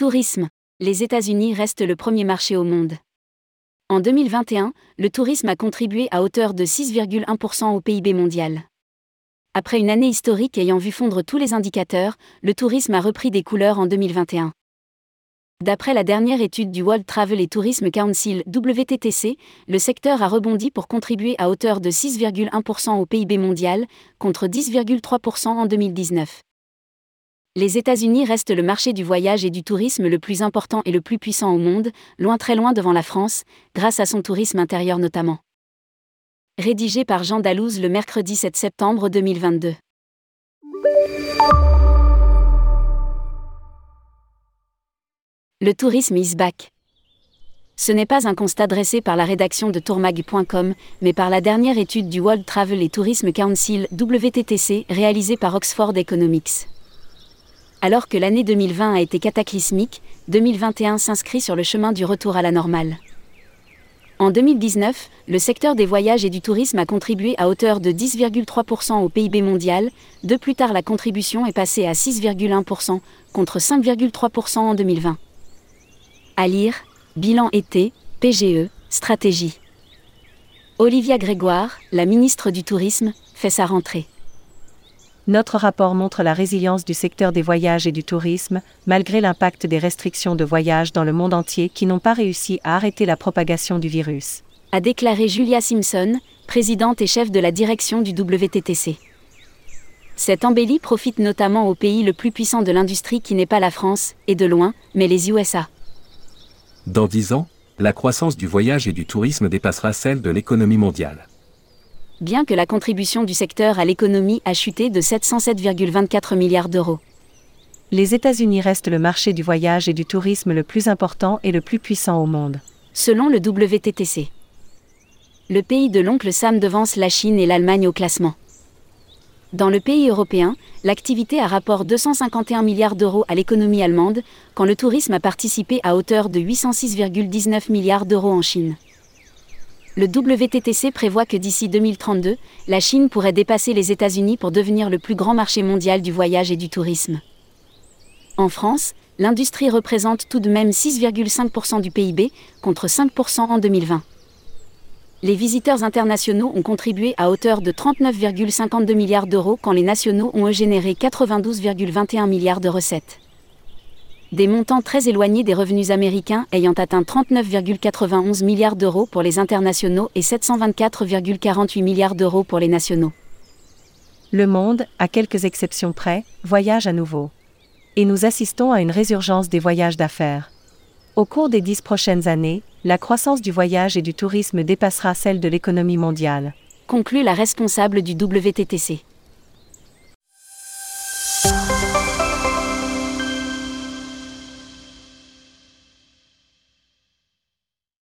Tourisme. Les États-Unis restent le premier marché au monde. En 2021, le tourisme a contribué à hauteur de 6,1% au PIB mondial. Après une année historique ayant vu fondre tous les indicateurs, le tourisme a repris des couleurs en 2021. D'après la dernière étude du World Travel et Tourism Council WTTC, le secteur a rebondi pour contribuer à hauteur de 6,1% au PIB mondial, contre 10,3% en 2019. Les États-Unis restent le marché du voyage et du tourisme le plus important et le plus puissant au monde, loin très loin devant la France, grâce à son tourisme intérieur notamment. Rédigé par Jean Dalouse le mercredi 7 septembre 2022. Le tourisme is back. Ce n'est pas un constat dressé par la rédaction de tourmag.com, mais par la dernière étude du World Travel et Tourism Council WTTC réalisée par Oxford Economics. Alors que l'année 2020 a été cataclysmique, 2021 s'inscrit sur le chemin du retour à la normale. En 2019, le secteur des voyages et du tourisme a contribué à hauteur de 10,3% au PIB mondial, de plus tard la contribution est passée à 6,1% contre 5,3% en 2020. À lire, bilan été, PGE, stratégie. Olivia Grégoire, la ministre du Tourisme, fait sa rentrée. Notre rapport montre la résilience du secteur des voyages et du tourisme, malgré l'impact des restrictions de voyage dans le monde entier qui n'ont pas réussi à arrêter la propagation du virus. A déclaré Julia Simpson, présidente et chef de la direction du WTTC. Cette embellie profite notamment au pays le plus puissant de l'industrie qui n'est pas la France, et de loin, mais les USA. Dans dix ans, la croissance du voyage et du tourisme dépassera celle de l'économie mondiale. Bien que la contribution du secteur à l'économie a chuté de 707,24 milliards d'euros. Les États-Unis restent le marché du voyage et du tourisme le plus important et le plus puissant au monde. Selon le WTTC. Le pays de l'oncle Sam devance la Chine et l'Allemagne au classement. Dans le pays européen, l'activité a rapport 251 milliards d'euros à l'économie allemande, quand le tourisme a participé à hauteur de 806,19 milliards d'euros en Chine. Le WTTC prévoit que d'ici 2032, la Chine pourrait dépasser les États-Unis pour devenir le plus grand marché mondial du voyage et du tourisme. En France, l'industrie représente tout de même 6,5% du PIB, contre 5% en 2020 les visiteurs internationaux ont contribué à hauteur de 39,52 milliards d'euros quand les nationaux ont généré 92,21 milliards de recettes. Des montants très éloignés des revenus américains ayant atteint 39,91 milliards d'euros pour les internationaux et 724,48 milliards d'euros pour les nationaux. Le monde, à quelques exceptions près, voyage à nouveau. Et nous assistons à une résurgence des voyages d'affaires. Au cours des dix prochaines années, la croissance du voyage et du tourisme dépassera celle de l'économie mondiale. Conclut la responsable du WTTC.